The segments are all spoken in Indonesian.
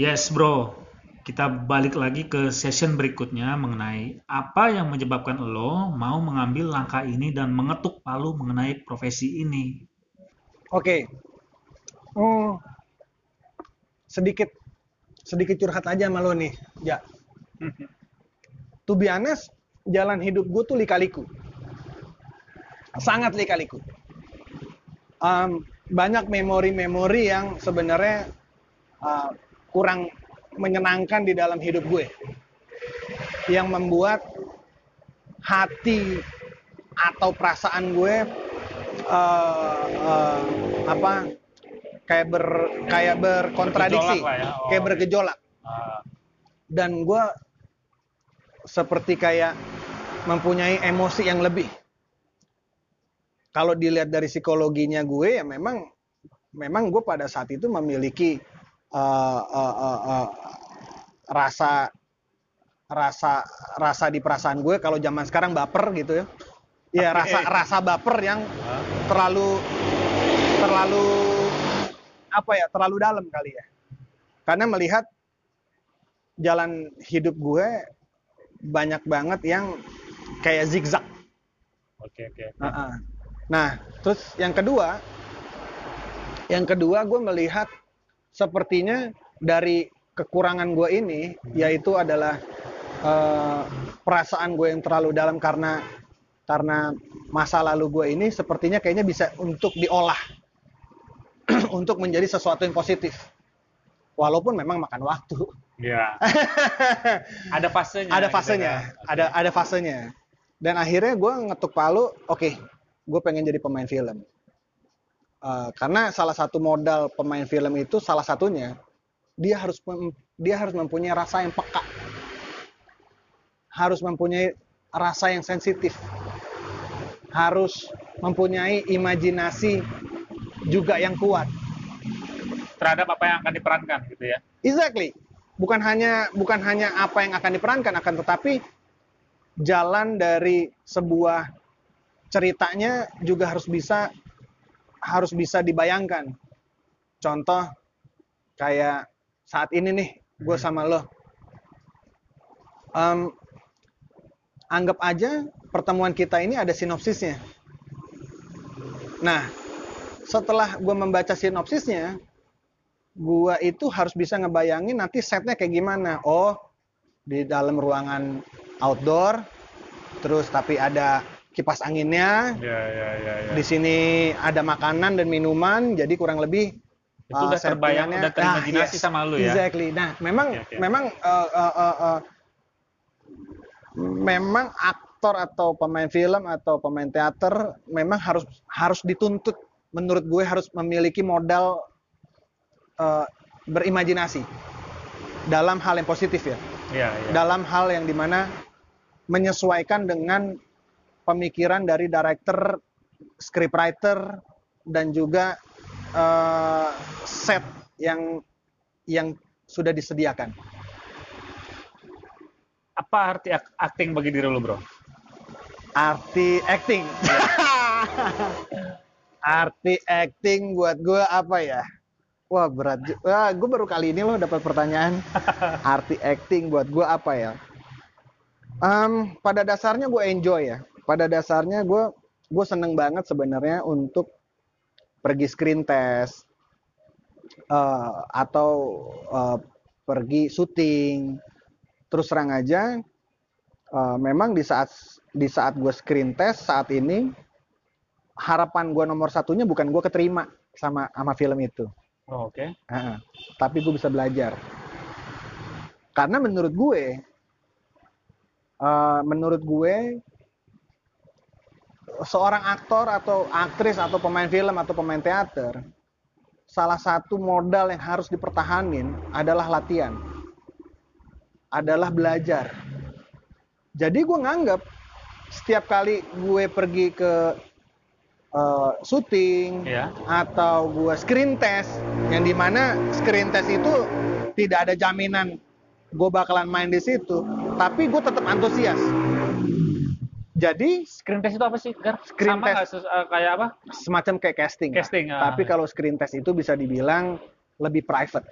Yes, bro. Kita balik lagi ke session berikutnya mengenai apa yang menyebabkan lo mau mengambil langkah ini dan mengetuk palu mengenai profesi ini. Oke. Hmm, sedikit sedikit curhat aja sama lo nih, ya. To be honest, jalan hidup gue tuh lika-liku. Sangat lika-liku. Um, banyak memori-memori yang sebenarnya uh, kurang menyenangkan di dalam hidup gue. Yang membuat hati atau perasaan gue uh, uh, apa kayak ber kayak berkontradiksi, ya. Oh. kayak bergejolak. Ah, Dan gue seperti kayak mempunyai emosi yang lebih. Kalau dilihat dari psikologinya gue ya memang memang gue pada saat itu memiliki uh, uh, uh, uh, rasa rasa rasa di perasaan gue kalau zaman sekarang baper gitu ya. Ya rasa eh. rasa baper yang terlalu terlalu apa ya terlalu dalam kali ya karena melihat jalan hidup gue banyak banget yang kayak zigzag Oke, oke. Nah, nah terus yang kedua yang kedua gue melihat sepertinya dari kekurangan gue ini yaitu adalah eh, perasaan gue yang terlalu dalam karena karena masa lalu gue ini sepertinya kayaknya bisa untuk diolah untuk menjadi sesuatu yang positif. Walaupun memang makan waktu. Ya. ada fasenya. ada gitu fasenya, kan. ada ada fasenya. Dan akhirnya gue ngetuk palu, oke, gue pengen jadi pemain film. Eh, karena salah satu modal pemain film itu salah satunya dia harus mem- dia harus mempunyai rasa yang peka, harus mempunyai rasa yang sensitif, harus mempunyai imajinasi juga yang kuat. Terhadap apa yang akan diperankan gitu ya. Exactly. Bukan hanya bukan hanya apa yang akan diperankan akan tetapi jalan dari sebuah ceritanya juga harus bisa harus bisa dibayangkan. Contoh kayak saat ini nih gue sama lo. Em, anggap aja pertemuan kita ini ada sinopsisnya. Nah, setelah gue membaca sinopsisnya, gua itu harus bisa ngebayangin nanti setnya kayak gimana. Oh, di dalam ruangan outdoor, terus tapi ada kipas anginnya. Ya, ya, ya, ya. Di sini ada makanan dan minuman, jadi kurang lebih Itu uh, udah terbayang, settingannya- udah terimajinasi yes, sama lu ya. Exactly. Nah, memang Oke, oke. memang uh, uh, uh, uh, memang aktor atau pemain film atau pemain teater memang harus harus dituntut menurut gue harus memiliki modal uh, berimajinasi dalam hal yang positif ya Iya, iya. dalam hal yang di mana menyesuaikan dengan pemikiran dari director, scriptwriter dan juga uh, set yang yang sudah disediakan. Apa arti acting bagi diri lu, Bro? Arti acting. Arti acting buat gue apa ya? Wah berat. Wah, gue baru kali ini loh dapat pertanyaan. Arti acting buat gue apa ya? Em, pada dasarnya gue enjoy ya. Pada dasarnya gue gue seneng banget sebenarnya untuk pergi screen test eh, atau eh, pergi syuting. Terus terang aja, eh, memang di saat di saat gue screen test saat ini harapan gue nomor satunya bukan gue keterima sama sama film itu. Oh, Oke. Heeh. tapi gue bisa belajar. Karena menurut gue, eh, menurut gue, seorang aktor atau aktris atau pemain film atau pemain teater, salah satu modal yang harus dipertahanin adalah latihan, adalah belajar. Jadi gue nganggap setiap kali gue pergi ke eh, syuting, Iya. atau gua screen test yang di mana screen test itu tidak ada jaminan gue bakalan main di situ tapi gue tetap antusias jadi Screen test itu apa sih, Gar? Screen Sama test. nggak ses- eh, kayak apa? semacam kayak casting lah. Casting, ah. tapi kalau screen test itu bisa dibilang lebih private.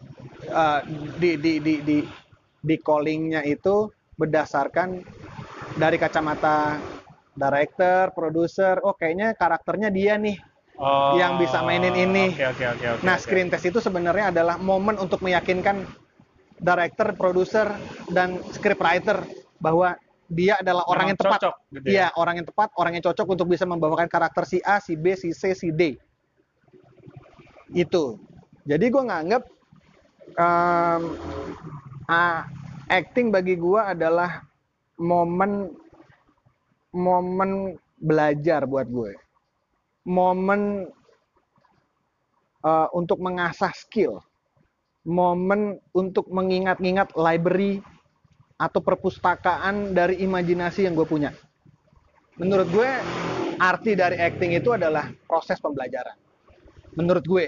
Uh, di di di di di callingnya itu berdasarkan dari kacamata director, produser, oh kayaknya karakternya dia nih Oh, yang bisa mainin ini. Oke oke oke oke. Nah, screen test itu sebenarnya adalah momen untuk meyakinkan director, produser, dan scriptwriter bahwa dia adalah orang Memang yang tepat. cocok gitu ya? Iya, orang yang tepat, orang yang cocok untuk bisa membawakan karakter si A, si B, si C, si D. Itu. Jadi gue nganggep em, ah, acting bagi gue adalah momen momen belajar buat gue momen uh, untuk mengasah skill, momen untuk mengingat-ingat library atau perpustakaan dari imajinasi yang gue punya. Menurut gue, arti dari acting itu adalah proses pembelajaran. Menurut gue.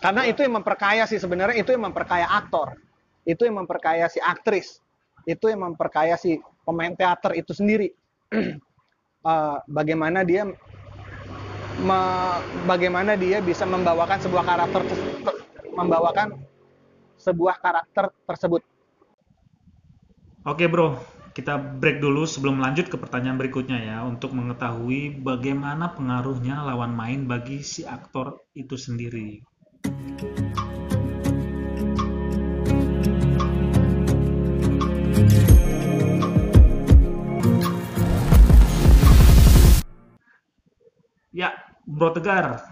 Karena itu yang memperkaya sih sebenarnya itu yang memperkaya aktor. Itu yang memperkaya si aktris. Itu yang memperkaya si pemain teater itu sendiri. Uh, bagaimana dia me- bagaimana dia bisa membawakan sebuah karakter ter- membawakan sebuah karakter tersebut. Oke bro, kita break dulu sebelum lanjut ke pertanyaan berikutnya ya untuk mengetahui bagaimana pengaruhnya lawan main bagi si aktor itu sendiri. Ya, Bro Tegar,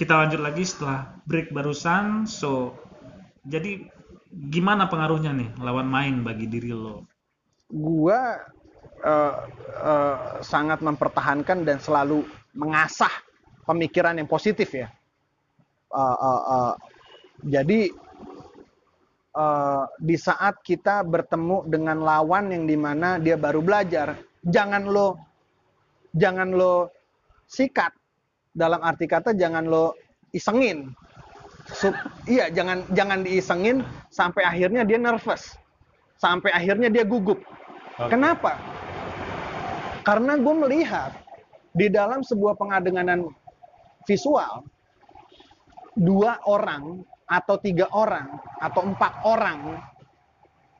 kita lanjut lagi setelah break barusan. So, jadi gimana pengaruhnya nih lawan main bagi diri lo? Gua eh, eh, sangat mempertahankan dan selalu mengasah pemikiran yang positif ya. Eh, eh, eh, jadi eh, di saat kita bertemu dengan lawan yang di mana dia baru belajar, jangan lo jangan lo sikat dalam arti kata jangan lo isengin. Sup- iya, jangan jangan diisengin sampai akhirnya dia nervous. Sampai akhirnya dia gugup. Oke. Kenapa? Karena gue melihat di dalam sebuah pengadenganan visual dua orang atau tiga orang atau empat orang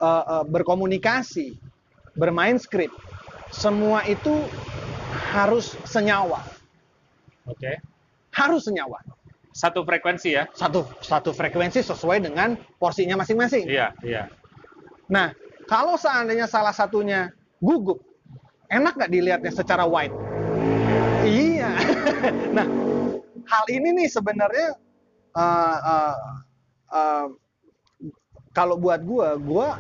eh, eh, berkomunikasi, bermain skrip, semua itu harus senyawa, Oke. harus senyawa. Satu frekuensi ya? Satu satu frekuensi sesuai dengan porsinya masing-masing. Iya, iya. Nah, kalau seandainya salah satunya gugup, enak nggak dilihatnya secara wide? Iya. nah, hal ini nih sebenarnya uh, uh, uh, kalau buat gua, gua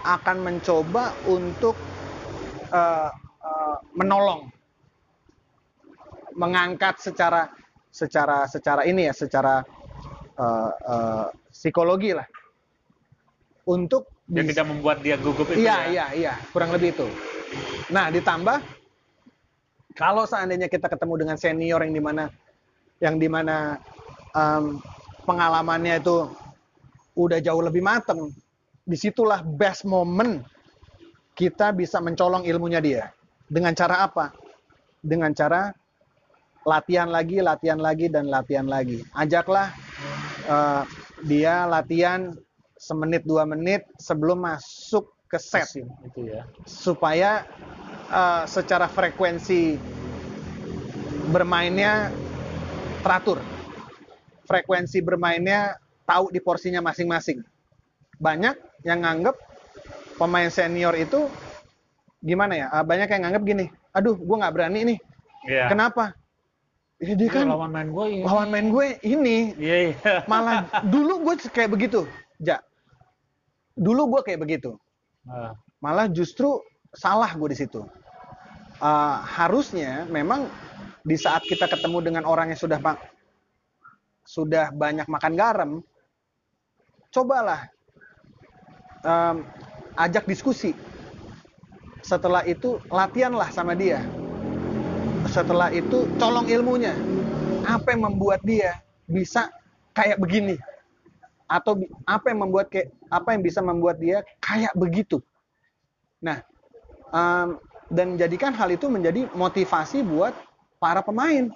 akan mencoba untuk uh, uh, menolong, mengangkat secara secara secara ini ya, secara uh, uh, psikologi lah, untuk bisa- tidak membuat dia gugup itu Iya, ya? iya, iya, kurang lebih itu. Nah, ditambah kalau seandainya kita ketemu dengan senior yang di mana yang di mana em, pengalamannya itu udah jauh lebih mateng, di situlah best moment kita bisa mencolong ilmunya dia. Dengan cara apa? Dengan cara latihan lagi, latihan lagi, dan latihan lagi. Ajaklah eh, dia latihan semenit dua menit sebelum masuk ke set Itu ya. supaya eh, secara frekuensi bermainnya teratur. Frekuensi bermainnya tahu di porsinya masing-masing. Banyak yang nganggep pemain senior itu gimana ya? eh, Banyak yang nganggep gini, aduh, gue nggak berani nih. Iya. Kenapa? Ya, dia kan lawan main gue ini. lawan main gue ini. Iya, iya. Malah dulu gue kayak begitu, Ja. Dulu gue kayak begitu. Ah, malah justru salah gue di situ. Uh, harusnya memang di saat kita ketemu dengan orang yang sudah sudah banyak makan garam, cobalah um, ajak diskusi. Setelah itu latihanlah sama dia. Setelah itu colong ilmunya. Apa yang membuat dia bisa kayak begini? Atau apa yang membuat kayak apa yang bisa membuat dia kayak begitu? Nah, em, dan jadikan hal itu menjadi motivasi buat para pemain.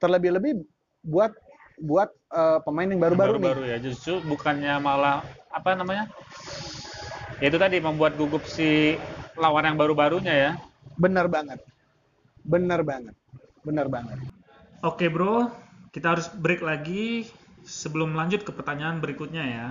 Terlebih-lebih buat buat eh, pemain yang baru-baru nih. baru ya justru bukannya malah apa namanya ya itu tadi membuat gugup si lawan yang baru-barunya ya Bener banget. Bener banget. Bener banget. oke bro kita harus break lagi sebelum lanjut ke pertanyaan berikutnya ya